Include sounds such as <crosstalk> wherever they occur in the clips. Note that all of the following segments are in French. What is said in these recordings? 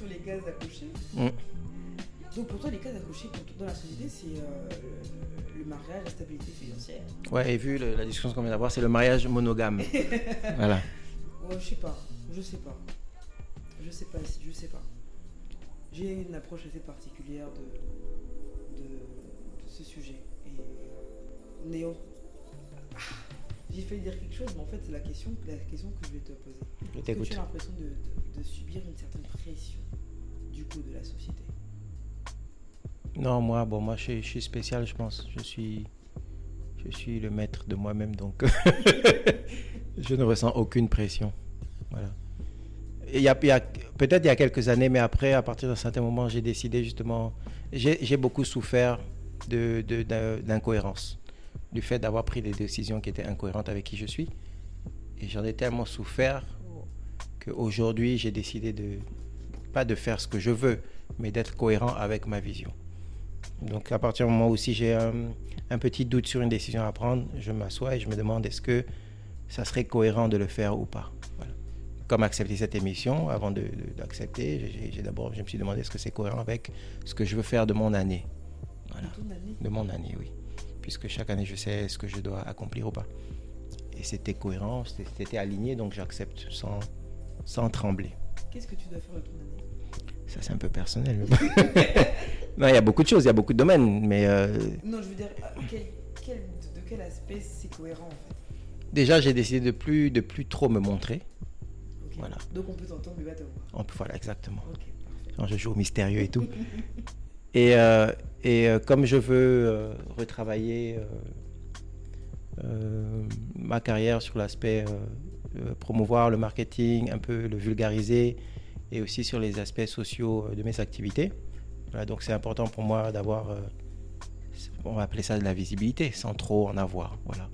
sur les cases à cocher. Mm. Donc pour toi, les cases pour- dans la société, c'est euh, le mariage, la stabilité financière. Ouais, et vu le- la discussion qu'on vient d'avoir, c'est le mariage monogame. <laughs> voilà. Ouais, je sais pas, je sais pas. Je sais pas, je sais pas. J'ai une approche assez particulière de, de, de ce sujet. Et n'ayant. Ah, J'ai failli dire quelque chose, mais en fait, c'est la question, la question que je vais te poser. Est-ce que tu as l'impression de, de- de subir une certaine pression du coup de la société Non, moi, bon, moi, je, suis- spécial, je pense. Je suis, je suis le maître de moi-même, donc <laughs> je ne ressens aucune pression. Voilà. Il y a, peut-être il y a quelques années, mais après, à partir d'un certain moment, j'ai décidé justement. J'ai beaucoup souffert de, de- d'incohérence, du fait d'avoir pris des décisions qui étaient incohérentes avec qui je suis. Et j'en ai tellement souffert qu'aujourd'hui, j'ai décidé de pas de faire ce que je veux, mais d'être cohérent avec ma vision. Donc à partir du moment où si j'ai un, un petit doute sur une décision à prendre, je m'assois et je me demande est-ce que ça serait cohérent de le faire ou pas. Voilà. Comme accepter cette émission, avant d'accepter, j'ai- d'abord je me suis demandé est-ce que c'est cohérent avec ce que je veux faire de mon année. Voilà. De ton année De mon année, oui. Puisque chaque année je sais ce que je dois accomplir ou pas. Et c'était cohérent, c'était aligné, donc j'accepte sans, sans trembler. Qu'est-ce que tu dois faire de ton année? Ça, c'est un peu personnel. <laughs> non, il y a beaucoup de choses, il y a beaucoup de domaines. Mais euh, Non, je veux dire, euh, quel, quel- de, quel aspect c'est cohérent en fait? Déjà, j'ai décidé de plus, de plus trop me montrer. Voilà. Donc on peut t'entendre, mais pas te voir. On peut- Voilà, exactement. Ok, parfait. Quand je joue au mystérieux et tout. <laughs> Et, euh, et euh, comme je veux retravailler ma carrière sur l'aspect promouvoir le marketing, un peu le vulgariser, et aussi sur les aspects sociaux euh, de mes activités. Voilà, donc c'est important pour moi d'avoir, euh, on va appeler ça de la visibilité, sans trop en avoir. Voilà.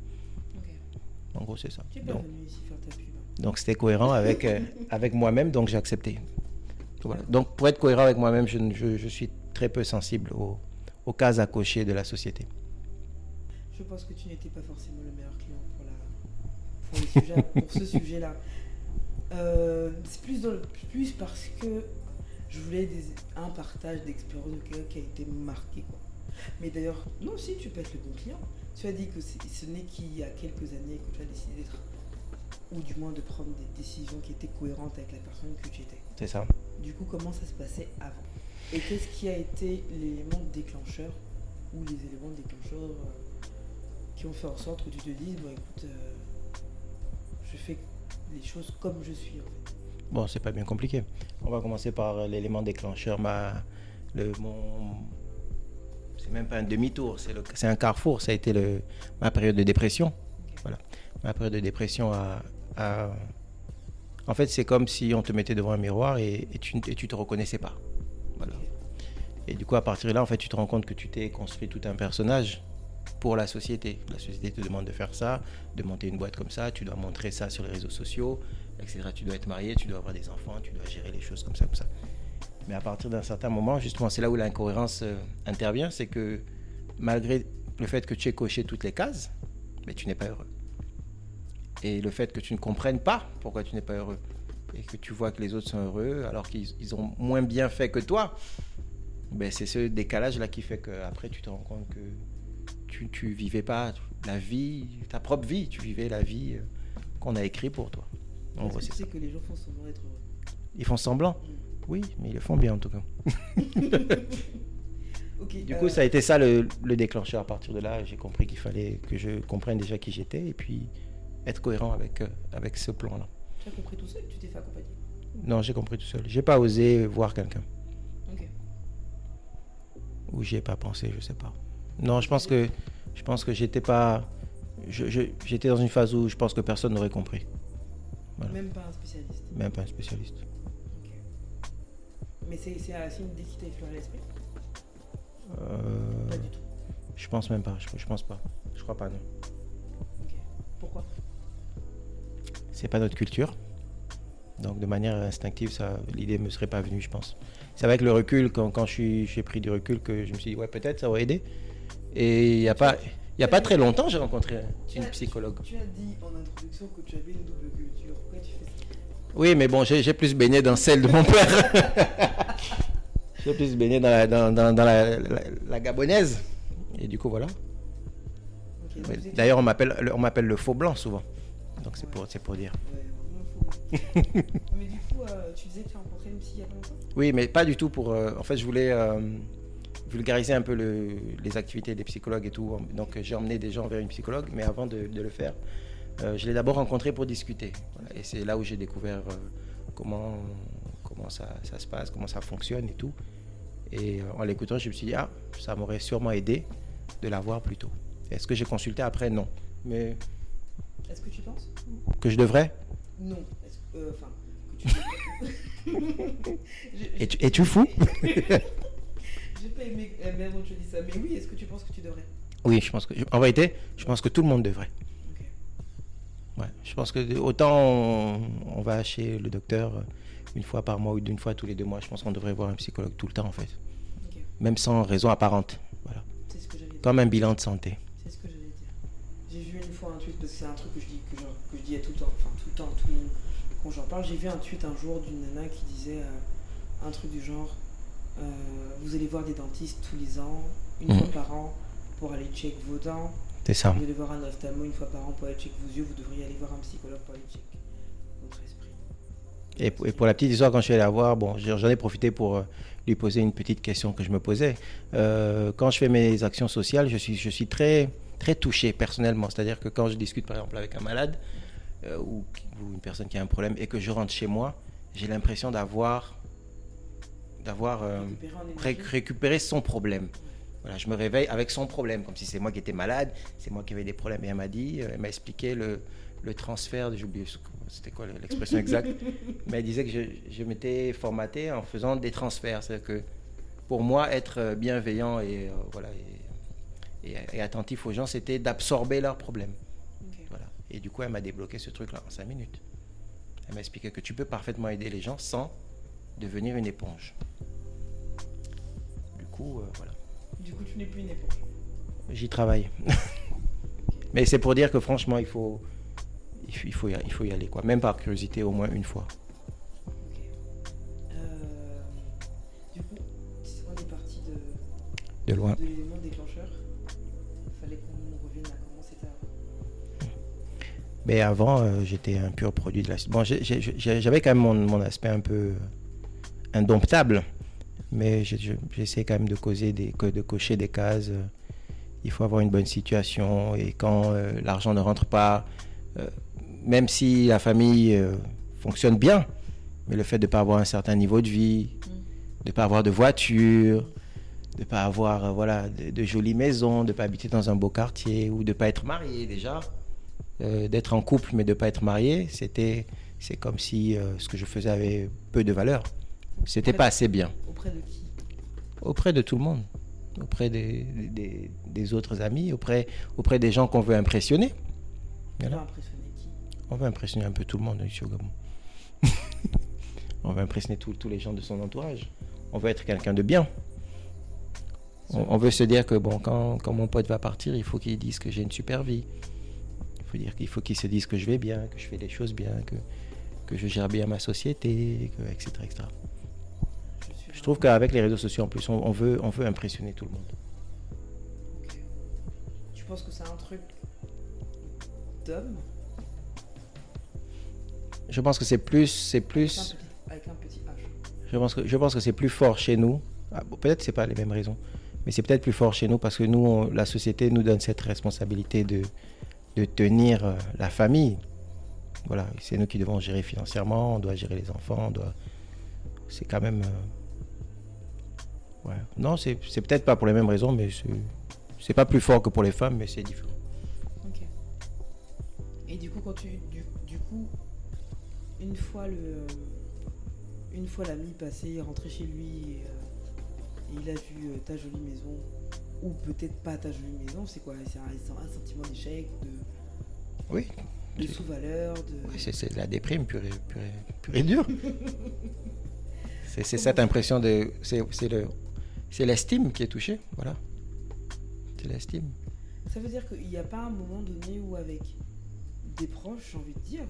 En gros, c'est ça. Tu Donc, venu ici faire ta pub. hein. donc c'était cohérent avec, euh, <laughs> avec moi-même, donc j'ai accepté. Voilà. Donc pour être cohérent avec moi-même, je- je suis très peu sensible aux, aux cases à cocher de la société. Je pense que tu n'étais pas forcément le meilleur client pour, la, pour, le sujet- pour ce sujet-là. Euh, c'est plus, dans le- plus parce que je voulais des- un partage d'expérience de quelqu'un qui a été marqué. Quoi. Mais d'ailleurs, non, si tu peux être le bon client. Tu as dit que ce n'est qu'il y a quelques années que tu as décidé d'être, ou du moins de prendre des décisions qui étaient cohérentes avec la personne que tu étais. C'est ça. Du coup, comment ça se passait avant? Et qu'est-ce qui a été l'élément déclencheur ou les éléments déclencheurs euh, qui ont fait en sorte que tu te dises, bon écoute, euh, les choses comme je suis en fait. Bon, c'est pas bien compliqué. On va commencer par euh, l'élément déclencheur. Ma, le, mon, c'est même pas un demi-tour, c'est, le, c'est un carrefour. Ça a été le, ma période de dépression. Voilà. Ma période de dépression a, a- En fait, c'est comme si on te mettait devant un miroir et, et tu, et tu te reconnaissais pas. Voilà. Et du coup, à partir de là, en fait, tu te rends compte que tu t'es construit tout un personnage pour la société. La société te demande de faire ça, de monter une boîte comme ça, tu dois montrer ça sur les réseaux sociaux, etc. Tu dois être marié, tu dois avoir des enfants, tu dois gérer les choses comme ça, comme ça. Mais à partir d'un certain moment, justement, c'est là où l'incohérence euh, intervient, c'est que malgré le fait que tu aies coché toutes les cases, mais tu n'es pas heureux. Et le fait que tu ne comprennes pas pourquoi tu n'es pas heureux, et que tu vois que les autres sont heureux alors qu'ils ils ont moins bien fait que toi, ben c'est ce décalage-là qui fait qu'après tu te rends compte que tu, tu vivais pas la vie, ta propre vie, tu vivais la vie euh, qu'on a écrite pour toi. En gros, c'est ça. que les gens font semblant d'être heureux? Ils font semblant? Mm. Oui, mais ils le font bien en tout cas. <laughs> Du euh, coup, ça a été ça le, le déclencheur. À partir de là, j'ai compris qu'il fallait que je comprenne déjà qui j'étais et puis être cohérent avec, euh, avec ce plan-là. Tu as compris tout seul Tu t'es fait accompagner? Non, j'ai compris tout seul. J'ai pas osé voir quelqu'un. Ok. Ou j'y ai pas pensé, je sais pas. Non, je pense que je pense que j'étais pas. J'étais dans une phase où je pense que personne n'aurait compris. Voilà. Même pas un spécialiste. Même pas un spécialiste. Mais c'est un signe dès qui t'a effleuré l'esprit Euh, Pas du tout. je pense même pas. Je, je pense pas. Je crois pas, non. Pourquoi? C'est pas notre culture. Donc de manière instinctive, ça, l'idée me serait pas venue, je pense. C'est avec le recul, quand, quand je suis- j'ai pris du recul, que je me suis dit, ouais, peut-être ça aurait aidé. Et il n'y a pas, il y a pas très longtemps, j'ai rencontré une psychologue. Tu as dit en introduction que tu avais une double culture. Pourquoi tu fais ça? Oui, mais bon, j'ai plus baigné dans celle de mon père. <laughs> j'ai plus baigné dans la, dans, dans, dans la, la, la gabonaise. Et du coup, voilà. D'ailleurs, on m'appelle le- faux blanc souvent. Donc c'est pour, c'est pour dire. Ouais, vraiment. <laughs> Mais du coup, euh, tu disais que tu as rencontré une psy il y a longtemps? Oui, mais pas du tout pour. euh, en fait, je voulais euh, vulgariser un peu le- les activités des psychologues et tout. Donc, j'ai emmené des gens vers une psychologue, mais avant de, de le faire, euh, je l'ai d'abord rencontré pour discuter. Voilà. Et c'est là où j'ai découvert euh, comment, comment ça, ça se passe, comment ça fonctionne et tout. Et euh, en l'écoutant, je me suis dit, ah, ça m'aurait sûrement aidé de la voir plus tôt. Est-ce que j'ai consulté après? Non. Mais Est-ce que tu penses? que je devrais? Non. Enfin, que tu <laughs> <laughs> J'ai- Es-tu es-tu fou? <laughs> J'ai pas aimé la manière dont tu dis ça, mais oui, est-ce que tu penses que tu devrais? Oui, je pense que. En vérité, je pense que tout le monde devrait. Ouais, je pense que autant on, on va chez le docteur euh, une fois par mois ou d'une fois tous les deux mois, je pense qu'on devrait voir un psychologue tout le temps en fait, même sans raison apparente. Voilà. C'est ce que j'allais dire. Comme un bilan de santé. C'est ce que j'allais dire. J'ai vu une fois un tweet, parce que c'est un truc que je dis, que, je dis à tout le temps, enfin tout le temps, tout le monde, quand j'en parle, j'ai vu un tweet un jour d'une nana qui disait euh, un truc du genre euh, Vous allez voir des dentistes tous les ans, une Mhm. fois par an, pour aller check vos dents. C'est ça. Vous allez voir un ophtalmo une fois par an pour aller check vos yeux. Vous devriez aller voir un psychologue pour aller check votre esprit. Et, pour- et pour la petite histoire, quand je suis allé la voir, bon, j'en ai profité pour euh, lui poser une petite question que je me posais. Euh, quand je fais mes actions sociales, je suis, je suis très, très touché personnellement. C'est-à-dire que quand je discute par exemple avec un malade euh, ou, ou une personne qui a un problème et que je rentre chez moi, j'ai l'impression d'avoir, d'avoir euh, ré- récupéré son problème. Voilà, je me réveille avec son problème, comme si c'est moi qui étais malade, c'est moi qui avais des problèmes. Et elle m'a dit, euh, elle m'a expliqué le, le transfert, j'ai oublié c'était quoi l'expression exacte, <laughs> mais elle disait que je, je m'étais formaté en faisant des transferts. C'est-à-dire que pour moi, être euh, bienveillant et, euh, voilà, et, et- et attentif aux gens, c'était d'absorber leurs problèmes. Voilà. Et du coup, elle m'a débloqué ce truc-là en 5 minutes. Elle m'a expliqué que tu peux parfaitement aider les gens sans devenir une éponge. Du coup, euh, voilà. Du coup, tu n'es plus une éponge. J'y travaille. <laughs> Mais c'est pour dire que franchement, il faut, il faut, il faut, y, il aller, quoi. Même par curiosité, au moins une fois. Euh, de, De loin. de l'élément déclencheur, fallait qu'on revienne à comment c'était avant. Mais avant, euh, j'étais un pur produit de la... Bon, j'avais quand même mon, mon aspect un peu indomptable. Mais j'ai- je- j'essaie quand même de causer des, de cocher des cases. Il faut avoir une bonne situation. Et quand euh, l'argent ne rentre pas, euh, même si la famille euh, fonctionne bien, mais le fait de ne pas avoir un certain niveau de vie, de ne pas avoir de voiture, de ne pas avoir voilà, de, de jolies maisons, de ne pas habiter dans un beau quartier ou de ne pas être marié déjà, d'être en couple mais de ne pas être marié, c'était, c'est comme si ce que je faisais avait peu de valeur. C'était pas assez bien. Auprès de qui? Auprès de tout le monde, auprès des, des, des autres amis, auprès, auprès des gens qu'on veut impressionner. Voilà. vas impressionner qui? On veut impressionner un peu tout le monde ici au Gabon. <laughs> on veut impressionner tous tous les gens de son entourage. On veut être quelqu'un de bien. On, on veut se dire que bon, quand, quand mon pote va partir, il faut qu'il dise que j'ai une super vie. Il faut dire qu'il faut qu'il se dise que je vais bien, que je fais les choses bien, que, que je gère bien ma société, que, etc., etc. Trouve qu'avec les réseaux sociaux en plus, on, on veut, on veut impressionner tout le monde. Ok. Tu penses que c'est un truc d'homme? Je pense que c'est plus, c'est avec un plus, petit- avec un petit H je pense que, je pense que c'est plus fort chez nous. Ah, bon, peut-être c'est pas les mêmes raisons, mais c'est peut-être plus fort chez nous parce que nous, on- la société nous donne cette responsabilité de, de tenir euh, la famille. Voilà, c'est nous qui devons gérer financièrement, on doit gérer les enfants, on doit. C'est quand même. euh, Ouais. Non, c'est c'est peut-être pas pour les mêmes raisons, mais c'est c'est pas plus fort que pour les femmes, mais c'est différent. Ok. Et du coup, quand tu. Du, du coup, une fois le. Une fois la nuit passée, rentré chez lui et, euh, et il a vu euh, ta jolie maison, ou peut-être pas ta jolie maison, c'est quoi? C'est un, sentiment d'échec, de, Oui, de sous-valeur, de. Oui, c'est la déprime pure et, pure et- pure et dure. <laughs> c'est c'est cette impression de. C'est c'est le- c'est l'estime qui est touchée, voilà. C'est l'estime. Ça veut dire qu'il n'y a pas un moment donné où avec des proches, j'ai envie de dire,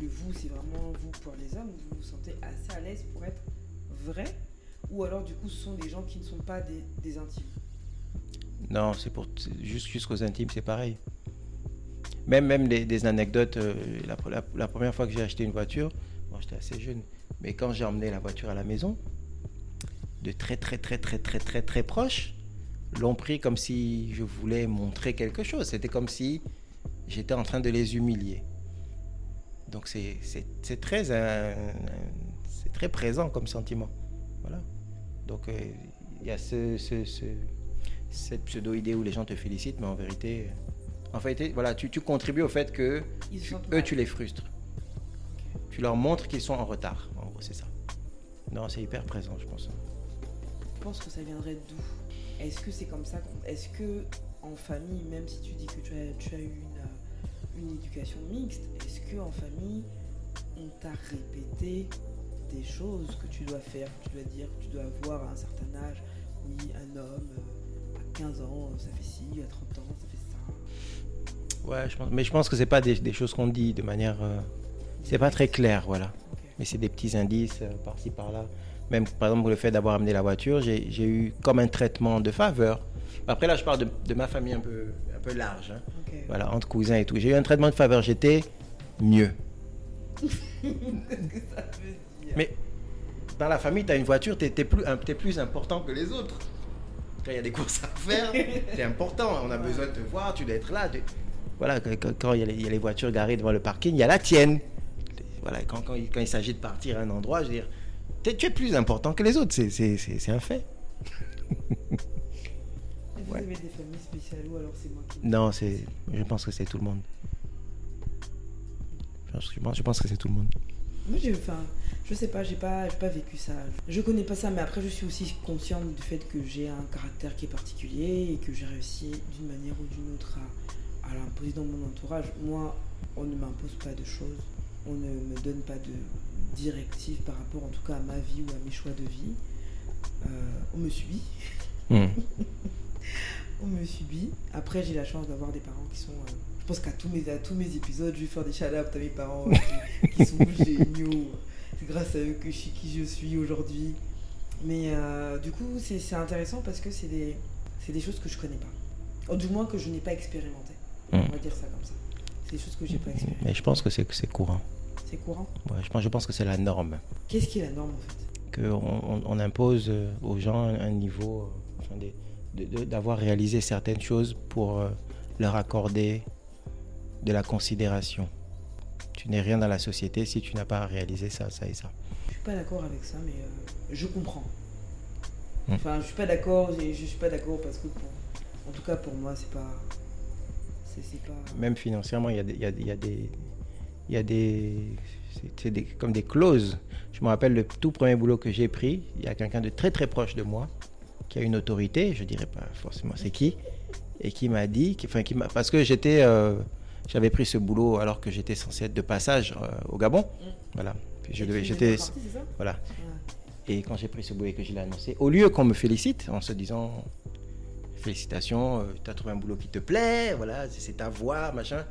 le vous, c'est vraiment vous pour les hommes, vous vous sentez assez à l'aise pour être vrai Ou alors, du coup, ce sont des gens qui ne sont pas des, des intimes? Non, c'est pour jusqu'aux intimes, c'est pareil. Même, même des, des anecdotes. euh, la, la- la première fois que j'ai acheté une voiture, moi j'étais assez jeune, mais quand j'ai emmené la voiture à la maison, de très très très très très très très proches, l'ont pris comme si je voulais montrer quelque chose. C'était comme si j'étais en train de les humilier. Donc c'est très, euh, c'est très présent comme sentiment. Voilà. Donc euh, il y a ce, ce- ce- cette pseudo-idée où les gens te félicitent, mais en vérité, euh, en vérité voilà, tu, tu contribues au fait que tu- eux, tu les frustres. Tu leur montres qu'ils sont en retard. En gros, c'est ça. Non, c'est hyper présent, je pense. Je pense que ça viendrait d'où? Est-ce que c'est comme ça qu'on- Est-ce que en famille, même si tu dis que tu as, tu as eu une, euh, une éducation mixte, est-ce que en famille, on t'a répété des choses que tu dois faire, que tu dois dire, que tu dois avoir à un certain âge Oui, un homme euh, à 15 ans, ça fait ci, à 30 ans, ça fait ça. Ouais, je pense, mais je pense que c'est pas des, des choses qu'on dit de manière. euh, c'est pas très clair, voilà. Mais c'est des petits indices euh, par-ci par-là. Même par exemple le fait d'avoir amené la voiture, j'ai eu comme un traitement de faveur. Après là, je parle de, de ma famille un peu, un peu large. hein. Voilà, entre cousins et tout. J'ai eu un traitement de faveur, j'étais mieux. <laughs> Mais dans la famille, tu as une voiture, tu es, plus, t'es plus important que les autres. Quand il y a des courses à faire, <laughs> c'est important. On a Ouais. besoin de te voir, tu dois être là. tu- Voilà, quand il y, a les- il y a les voitures garées devant le parking, il y a la tienne. Voilà, quand, quand il, quand il s'agit de partir à un endroit, je veux dire, t'es- tu es plus important que les autres, c'est- un fait. Vous ouais. avez des familles spéciales ou alors c'est moi qui. Non, c'est, je pense que c'est tout le monde. Je pense, je que c'est tout le monde. Moi, j'ai, enfin, je sais pas, j'ai pas, pas vécu ça. Je connais pas ça, mais après, je suis aussi consciente du fait que j'ai un caractère qui est particulier et que j'ai réussi d'une manière ou d'une autre à, à l'imposer dans mon entourage. Moi, on ne m'impose pas de choses, on ne me donne pas de directives par rapport, en tout cas, à ma vie ou à mes choix de vie. Euh, on me subit, Hmm. <laughs> on me subit. Après, j'ai la chance d'avoir des parents qui sont. euh, je pense qu'à tous mes, à tous mes épisodes, je vais faire des shout à mes parents euh, qui, qui sont <laughs> géniaux. C'est grâce à eux que je suis qui je suis aujourd'hui. Mais du coup, c'est intéressant parce que c'est des, des choses que je connais pas. Ou du moins que je n'ai pas expérimenté. Hmm. On va dire ça comme ça. C'est des choses que j'ai pas expérimentées. Mais je pense que c'est courant. C'est courant. Ouais, je, pense, je pense que c'est la norme. Qu'est-ce qui est la norme en fait? Qu'on on, on impose euh, aux gens un, niveau, euh, enfin, d'avoir réalisé certaines choses pour euh, leur accorder de la considération. Tu n'es rien dans la société si tu n'as pas réalisé ça, ça et ça. Je suis pas d'accord avec ça, mais euh, je comprends. Hmm. Enfin, je suis pas d'accord. Je je suis pas d'accord parce que, pour- en tout cas pour moi, c'est pas, c'est pas. Même financièrement, il y a des, il y a, il y a des, il y a des, c'est- des- comme des clauses. Je me rappelle le tout premier boulot que j'ai pris. Il y a quelqu'un de très très proche de moi qui a une autorité, je dirais pas forcément c'est qui, et qui m'a dit, qui- enfin qui m'a, parce que j'étais, euh, j'avais pris ce boulot alors que j'étais censé être de passage euh, au Gabon, voilà. Puis je Et devais, j'étais, partie, voilà. Ouais. Et quand j'ai pris ce boulot et que je l'ai annoncé, au lieu qu'on me félicite en se disant félicitations, tu as trouvé un boulot qui te plaît, voilà, c'est c'est ta voix, machin,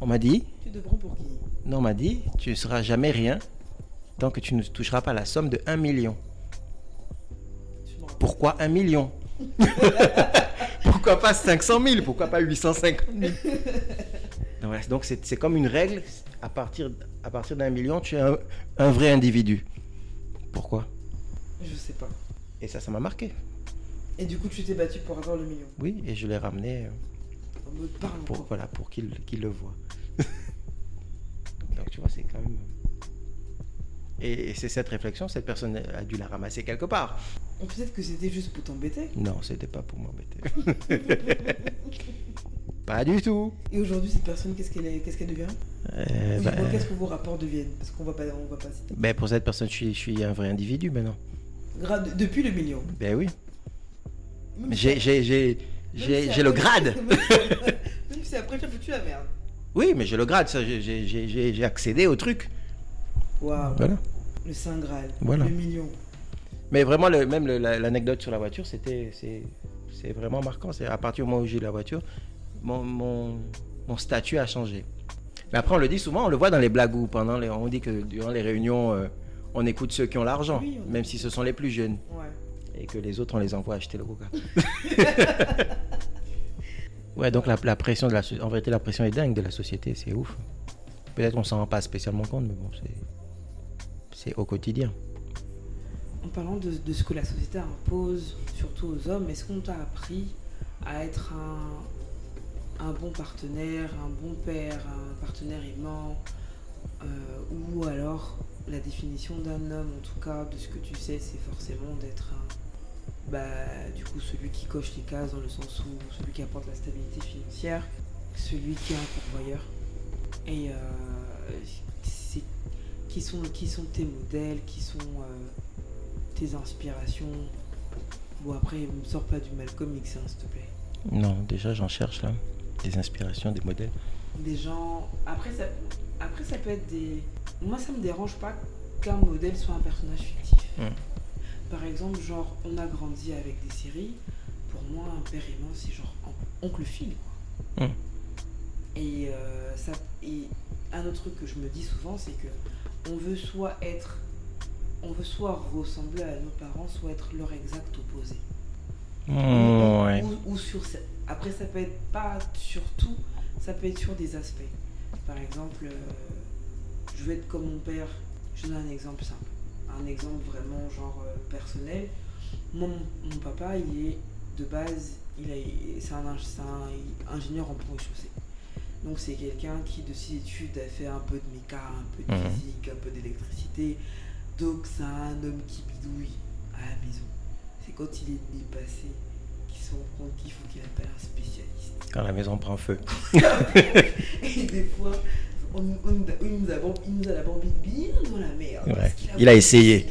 on m'a dit, Tu te prends pour qui? Non, on m'a dit, tu ne seras jamais rien tant que tu ne toucheras pas la somme de 1 million. Pourquoi 1 million? <laughs> Pourquoi pas 500 000 Pourquoi pas 850 000 <laughs> Donc, voilà, Donc c'est c'est comme une règle, à partir, à partir d'un million, tu es un, un vrai individu. Pourquoi? Je sais pas. Et ça, ça m'a marqué. Et du coup, tu t'es battu pour avoir le million. Oui, et je l'ai ramené pour, voilà, pour qu'il qu'il le voit. <laughs> Donc tu vois, c'est quand même... Et, et c'est cette réflexion, cette personne a dû la ramasser quelque part. Ou Peut-être que c'était juste pour t'embêter. Non, c'était pas pour m'embêter. <laughs> pas du tout. Et aujourd'hui, cette personne, qu'est-ce qu'elle est, qu'est-ce qu'elle devient? Euh, bah, Qu'est-ce que vos rapports deviennent? Parce qu'on va pas, on va pas citer. ben, pour cette personne, je suis, je suis un vrai individu maintenant. Depuis le million. Ben oui. J'ai, j'ai, si le grade. <laughs> Même si après, tu as foutu la merde. Oui, mais j'ai le grade. Ça, j'ai, accédé au truc. Waouh. Voilà. Le Saint Graal. Voilà. Le million. Mais vraiment, le, même l'anecdote sur la voiture, c'était, c'est, vraiment marquant. C'est à partir du moment où j'ai eu la voiture, mon, mon, mon statut a changé. Mais après, on le dit souvent, on le voit dans les blagues ou pendant les, on dit que durant les réunions, euh, on écoute ceux qui ont l'argent, Oui, même si ce sont les plus jeunes, Ouais. Et que les autres, on les envoie acheter le coca. <laughs> ouais, donc la, pression en vérité, la pression est dingue de la société, c'est ouf. Peut-être qu'on s'en rend pas spécialement compte, mais bon, c'est, au quotidien. En parlant de, ce que la société impose, surtout aux hommes, est-ce qu'on t'a appris à être un, un bon partenaire, un bon père, un partenaire aimant euh, Ou alors la définition d'un homme, en tout cas, de ce que tu sais, c'est forcément d'être un. Bah, du coup, celui qui coche les cases dans le sens où celui qui apporte la stabilité financière, celui qui est un pourvoyeur. Et euh, c'est- qui, sont, qui sont tes modèles, qui sont. euh, tes inspirations? Bon, après, me sors pas du Malcolm X, hein, s'il te plaît. Non, déjà, j'en cherche là, des inspirations, des modèles. Des gens. Après ça, après, ça peut être des. Moi, ça me dérange pas qu'un modèle soit un personnage fictif. Mm. Par exemple, genre, on a grandi avec des séries. Pour moi, un père aimant, c'est genre on- Oncle Phil, quoi. Mm. Et, euh, ça, et un autre truc que je me dis souvent, c'est que on veut soit être. On veut soit ressembler à nos parents, soit être leur exact opposé. Ouais. Ou, ou sur ce- après ça peut être pas sur tout ça peut être sur des aspects par exemple euh, je veux être comme mon père je donne un exemple simple un exemple vraiment genre euh, personnel moi mon, mon papa il est de base il a c'est un, un ingénieur en chaussée donc c'est quelqu'un qui de ses études a fait un peu de méca un peu de Mhm. physique un peu d'électricité donc c'est un homme qui bidouille à la maison c'est quand il est dépassé qu'il se rend compte qu'il faut qu'il appelle un spécialiste. Quand la maison prend feu. <laughs> Et des fois, on, on- nous a, bam- il nous a d'abord bien dans la merde. Ouais. parce qu'il Il a voulu- essayé.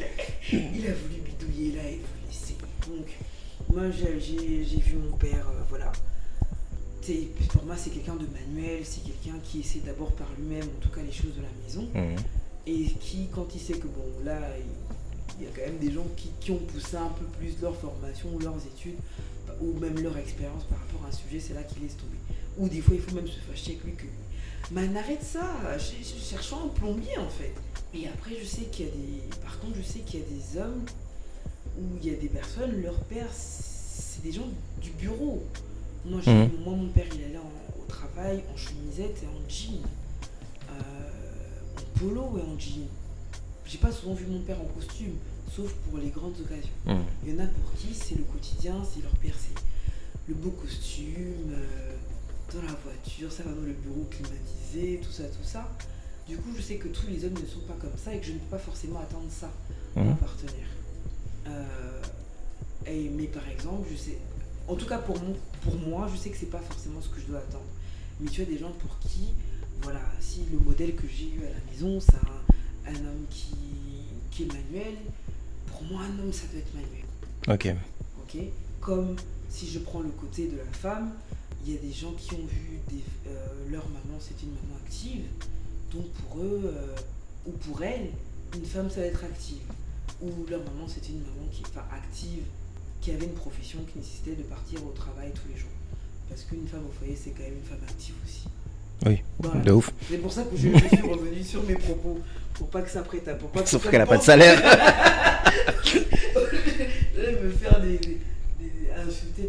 Il a, il a voulu bidouiller, il a voulu essayer. Donc, moi, j'ai- vu mon père, euh, voilà. Pour moi, c'est quelqu'un de manuel, c'est quelqu'un qui essaie d'abord par lui-même, en tout cas, les choses de la maison Mm. et qui, quand il sait que bon, là, il y a quand même des gens qui, qui ont poussé un peu plus leur formation leurs études, ou même leur expérience par rapport à un sujet, c'est là qu'il laisse tomber. Ou des fois, il faut même se fâcher avec lui que. Man, arrête ça, cherche un plombier en fait. Et après, je sais qu'il y a des. Par contre, je sais qu'il y a des hommes où il y a des personnes, leur père, c'est des gens du bureau. Moi, Mhm. moi mon père, il allait en- au travail en chemisette et en jean. Euh, en polo et en jean. J'ai pas souvent vu mon père en costume, sauf pour les grandes occasions. Mm. Il y en a pour qui c'est le quotidien, c'est leur père, c'est le beau costume, euh, dans la voiture, ça va dans le bureau climatisé, tout ça, tout ça. Du coup, je sais que tous les hommes ne sont pas comme ça et que je ne peux pas forcément attendre ça d'un Mhm. partenaire. Euh, et, mais par exemple, je sais, en tout cas pour, mon, pour moi, je sais que c'est pas forcément ce que je dois attendre. Mais tu as des gens pour qui, voilà, si le modèle que j'ai eu à la maison, c'est un, un homme qui, qui est manuel, pour moi, un homme, ça doit être manuel. Ok. ok? Comme si je prends le côté de la femme, il y a des gens qui ont vu des, euh, leur maman, c'était une maman active. Donc pour eux, euh, ou pour elle, une femme, ça va être active. Ou leur maman, c'était une maman qui, enfin, active, qui avait une profession qui nécessitait de partir au travail tous les jours. Parce qu'une femme au foyer, c'est quand même une femme active aussi. Oui, Voilà. de ouf. C'est pour ça que je, je suis revenu sur mes propos, pour pas que ça prête à... Pour pas que Sauf qu'elle a pas de salaire. <laughs> Me faire des, des-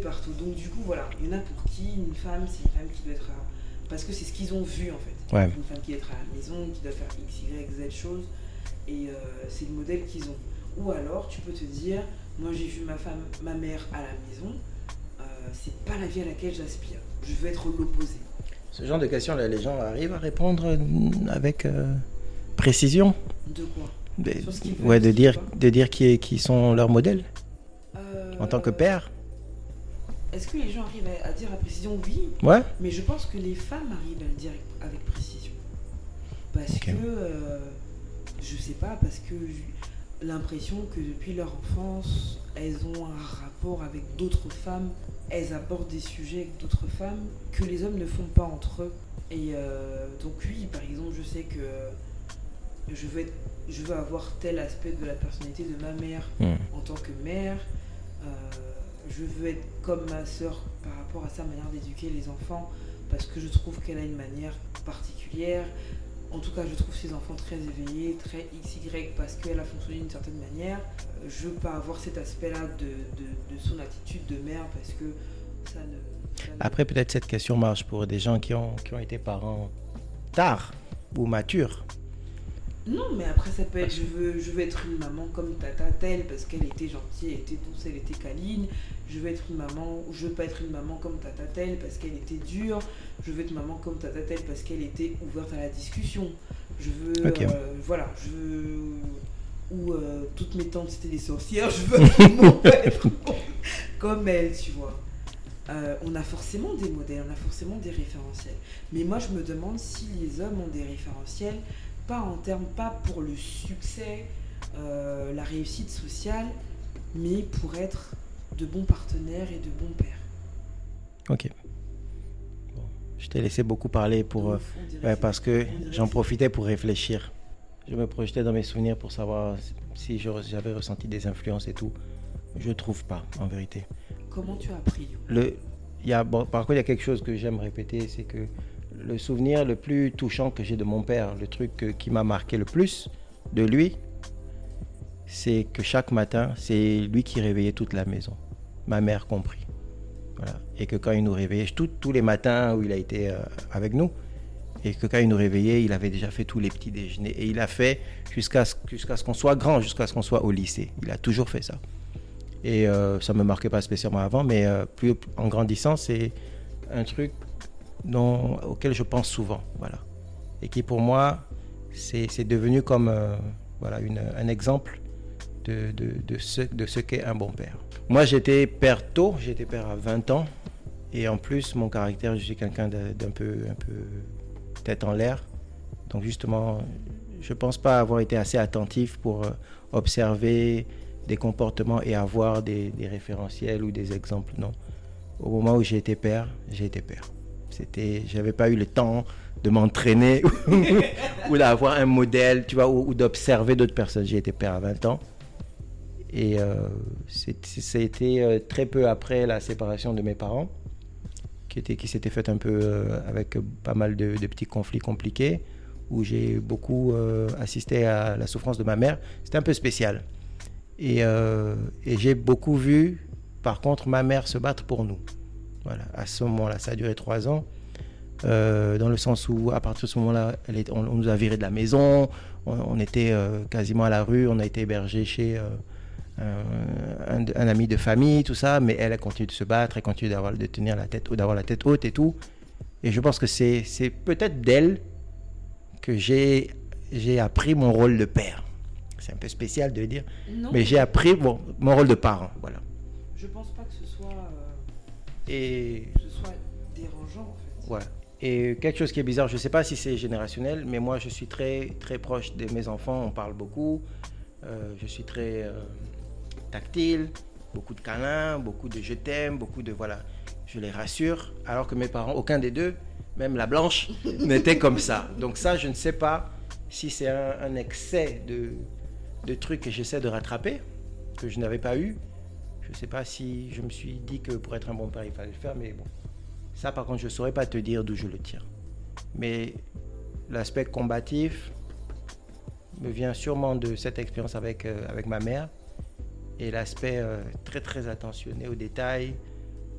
partout. Donc du coup, voilà, il y en a pour qui une femme, c'est une femme qui doit être... à- Parce que c'est ce qu'ils ont vu en fait. Ouais. Une femme qui doit être à la maison, qui doit faire X, Y, Z choses. Et euh, c'est le modèle qu'ils ont. Ou alors, tu peux te dire, moi j'ai vu ma femme, ma mère à la maison, euh, c'est pas la vie à laquelle j'aspire. Je veux être l'opposé. Ce genre de questions, là, les gens arrivent à répondre euh, avec euh, précision. De quoi? De- Sur ce qu'ils ouais, de dire, de dire qui, est- qui sont leurs modèles en tant que Euh, père. Est-ce que les gens arrivent à, à dire à précision oui Ouais. Mais je pense que les femmes arrivent à le dire avec précision. Parce que, euh, je sais pas, parce que j'ai l'impression que depuis leur enfance, elles ont un rapport avec d'autres femmes, elles abordent des sujets avec d'autres femmes que les hommes ne font pas entre eux. Et euh, donc oui, par exemple, je sais que je veux, être, je veux avoir tel aspect de la personnalité de ma mère Hmm. en tant que mère. Euh, je veux être comme ma soeur par rapport à sa manière d'éduquer les enfants. parce que je trouve qu'elle a une manière particulière. En tout cas, je trouve ses enfants très éveillés, très XY parce qu'elle a fonctionné d'une certaine manière. Euh, je veux pas avoir cet aspect-là de, de, de, son attitude de mère parce que ça ne. Ça ne... Après, peut-être cette question marche pour des gens qui ont, qui ont été parents tard ou matures. Non, mais après, ça peut être je veux, je veux être une maman comme tata telle parce qu'elle était gentille, elle était douce, elle était câline. Je veux être une maman, ou je veux pas être une maman comme tata telle parce qu'elle était dure. Je veux être maman comme tata telle parce qu'elle était ouverte à la discussion. Je veux. Euh, voilà, je veux. Ou euh, toutes mes tantes c'était des sorcières, je veux <laughs> être comme elle, tu vois. Euh, on a forcément des modèles, on a forcément des référentiels. Mais moi, je me demande si les hommes ont des référentiels, pas en termes, pas pour le succès, la réussite sociale, mais pour être de bons partenaires et de bons pères. Ok. Bon. Je t'ai laissé beaucoup parler pour, euh, ouais, parce que j'en profitais pour réfléchir. Je me projetais dans mes souvenirs pour savoir si j'avais ressenti des influences et tout. Je trouve pas, en vérité. Comment tu as appris Le, y a, bon, par contre, il y a quelque chose que j'aime répéter, c'est que le souvenir le plus touchant que j'ai de mon père, le truc qui m'a marqué le plus de lui, c'est que chaque matin, c'est lui qui réveillait toute la maison, ma mère compris. Voilà. Et que quand il nous réveillait, tout- tous les matins où il a été euh, avec nous, et que quand il nous réveillait, il avait déjà fait tous les petits déjeuners. Et il a fait jusqu'à ce, ce qu'on soit grand, jusqu'à ce qu'on soit au lycée. Il a toujours fait ça. Et euh, ça ne me marquait pas spécialement avant, mais euh, plus en grandissant, c'est un truc dont, auquel je pense souvent. Voilà. Et qui pour moi, c'est c'est devenu comme voilà, une- un exemple de, de, de ce, de ce qu'est un bon père. Moi, j'étais père tôt, j'étais père à 20 ans. Et en plus, mon caractère, je suis quelqu'un d'un peu, un peu tête en l'air. Donc justement, je pense pas avoir été assez attentif pour euh, observer des comportements et avoir des, des référentiels ou des exemples. Non. Au moment où j'ai été père, j'ai été père. C'était, j'avais pas eu le temps de m'entraîner <laughs> ou d'avoir un modèle, tu vois, ou, ou d'observer d'autres personnes. J'ai été père à 20 ans. Et euh, c'est- c'était euh, très peu après la séparation de mes parents, qui, était, qui s'était faite un peu euh, avec pas mal de, de petits conflits compliqués, où j'ai beaucoup assisté à la souffrance de ma mère. C'était un peu spécial. Et, et j'ai beaucoup vu, par contre, ma mère se battre pour nous. Voilà, à ce moment-là, ça a duré trois ans. dans le sens où, à partir de ce moment-là, on, on nous a virés de la maison, on, était quasiment à la rue, on a été hébergé chez un, un- ami de famille, tout ça, mais elle a continué de se battre, elle continue d'avoir, de tenir la tête, d'avoir la tête haute et tout. Et je pense que c'est, c'est peut-être d'elle que j'ai, j'ai appris mon rôle de père. C'est un peu spécial de le dire, Non, mais j'ai appris bon, mon rôle de parent, voilà. je pense pas que ce soit, euh, Et que ce soit dérangeant en fait. Et quelque chose qui est bizarre, je ne sais pas si c'est générationnel, mais moi je suis très très proche de mes enfants, on parle beaucoup, Euh, je suis très euh, tactile, beaucoup de câlins, beaucoup de je t'aime, beaucoup de voilà, je les rassure, alors que mes parents, aucun des deux, même la blanche, <laughs> n'était comme ça. Donc ça, je ne sais pas si c'est un, un excès de, de trucs que j'essaie de rattraper, que je n'avais pas eu. Je ne sais pas si je me suis dit que pour être un bon père, il fallait le faire, mais bon. Ça, par contre, je ne saurais pas te dire d'où je le tire. Mais l'aspect combatif me vient sûrement de cette expérience avec, euh, avec ma mère. Et l'aspect euh, très, très attentionné aux détails,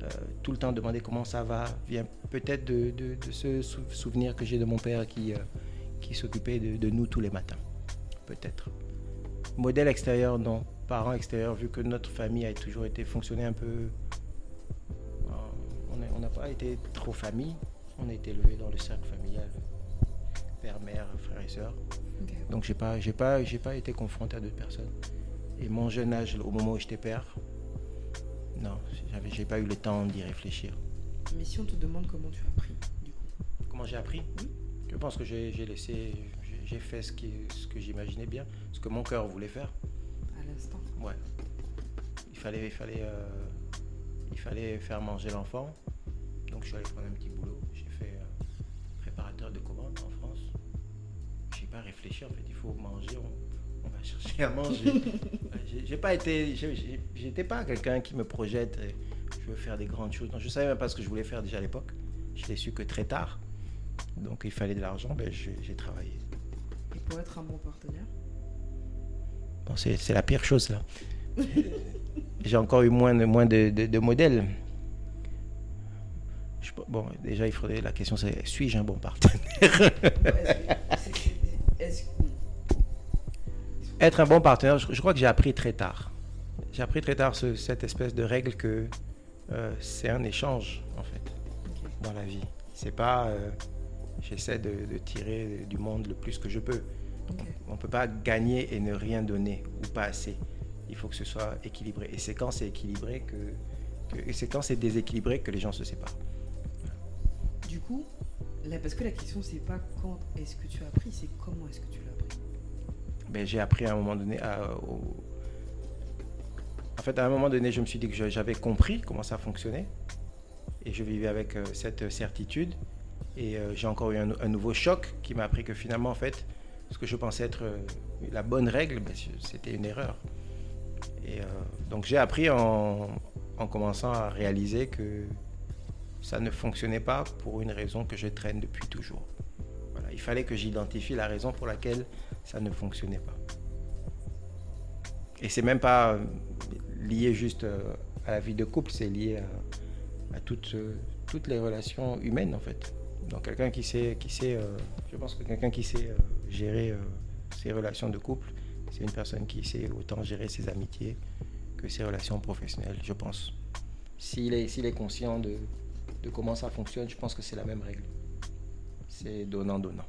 euh, tout le temps demander comment ça va, vient peut-être de, de- de ce sou- souvenir que j'ai de mon père qui, euh, qui s'occupait de, de nous tous les matins. Peut-être. Modèle extérieur, non. Parents extérieurs, vu que notre famille a toujours été fonctionné un peu on n'a pas été trop famille. On a été élevé dans le cercle familial, père, mère, frères et. Ok. Donc j'ai pas, j'ai pas, j'ai pas été confronté à d'autres personnes. Et mon jeune âge, au moment où j'étais père, non, j'avais, j'ai pas eu le temps d'y réfléchir. Mais si on te demande comment tu as appris, du coup. Comment j'ai appris Oui. Je pense que j'ai, laissé, j'ai, j'ai fait ce, qui, ce que j'imaginais bien, ce que mon cœur voulait faire. À l'instant. Ouais. Il fallait, il fallait, euh, il fallait faire manger l'enfant. Donc je suis allé prendre un petit boulot. J'ai fait euh, préparateur de commandes en France. J'ai pas réfléchi en fait. Il faut manger, on, on va chercher à manger. <laughs> J'ai, pas été, j'étais pas quelqu'un qui me projette. et Je veux faire des grandes choses. Non, je savais même pas ce que je voulais faire déjà à l'époque. je l'ai su que très tard. Donc il fallait de l'argent, ben, j'ai travaillé. Et pour être un bon partenaire? Bon, C'est la pire chose là. <laughs> j'ai encore eu moins de, moins de, de, modèles. bon, déjà, il faudrait. La question c'est suis-je un bon partenaire? Être un bon partenaire, je, crois que j'ai appris très tard. J'ai appris très tard cette espèce de règle que euh, c'est un échange, en fait, dans la vie. C'est pas euh, j'essaie de, tirer du monde le plus que je peux. On ne peut pas gagner et ne rien donner, ou pas assez. Il faut que ce soit équilibré. Et c'est quand c'est équilibré que, c'est quand c'est déséquilibré que les gens se séparent. Du coup, là, parce que la question c'est pas quand est-ce que tu as appris, c'est comment est-ce que tu l'as. Ben, j'ai appris à un moment donné à, en fait, à un moment donné, je me suis dit que j'avais compris comment ça fonctionnait. Et je vivais avec euh, cette certitude. Et euh, j'ai encore eu un, nouveau choc qui m'a appris que finalement, en fait, ce que je pensais être euh, la bonne règle, ben, c'était une erreur. Et donc j'ai appris en, commençant à réaliser que ça ne fonctionnait pas pour une raison que je traîne depuis toujours. Voilà, il fallait que j'identifie la raison pour laquelle ça ne fonctionnait pas. Et c'est même pas lié juste euh, à la vie de couple, c'est lié à, toutes, euh, toutes les relations humaines en fait. Donc quelqu'un qui sait, qui sait euh, je pense que quelqu'un qui sait gérer ses relations de couple, c'est une personne qui sait autant gérer ses amitiés que ses relations professionnelles, je pense. S'il est, est conscient de, de comment ça fonctionne, je pense que c'est la même règle. C'est donnant-donnant.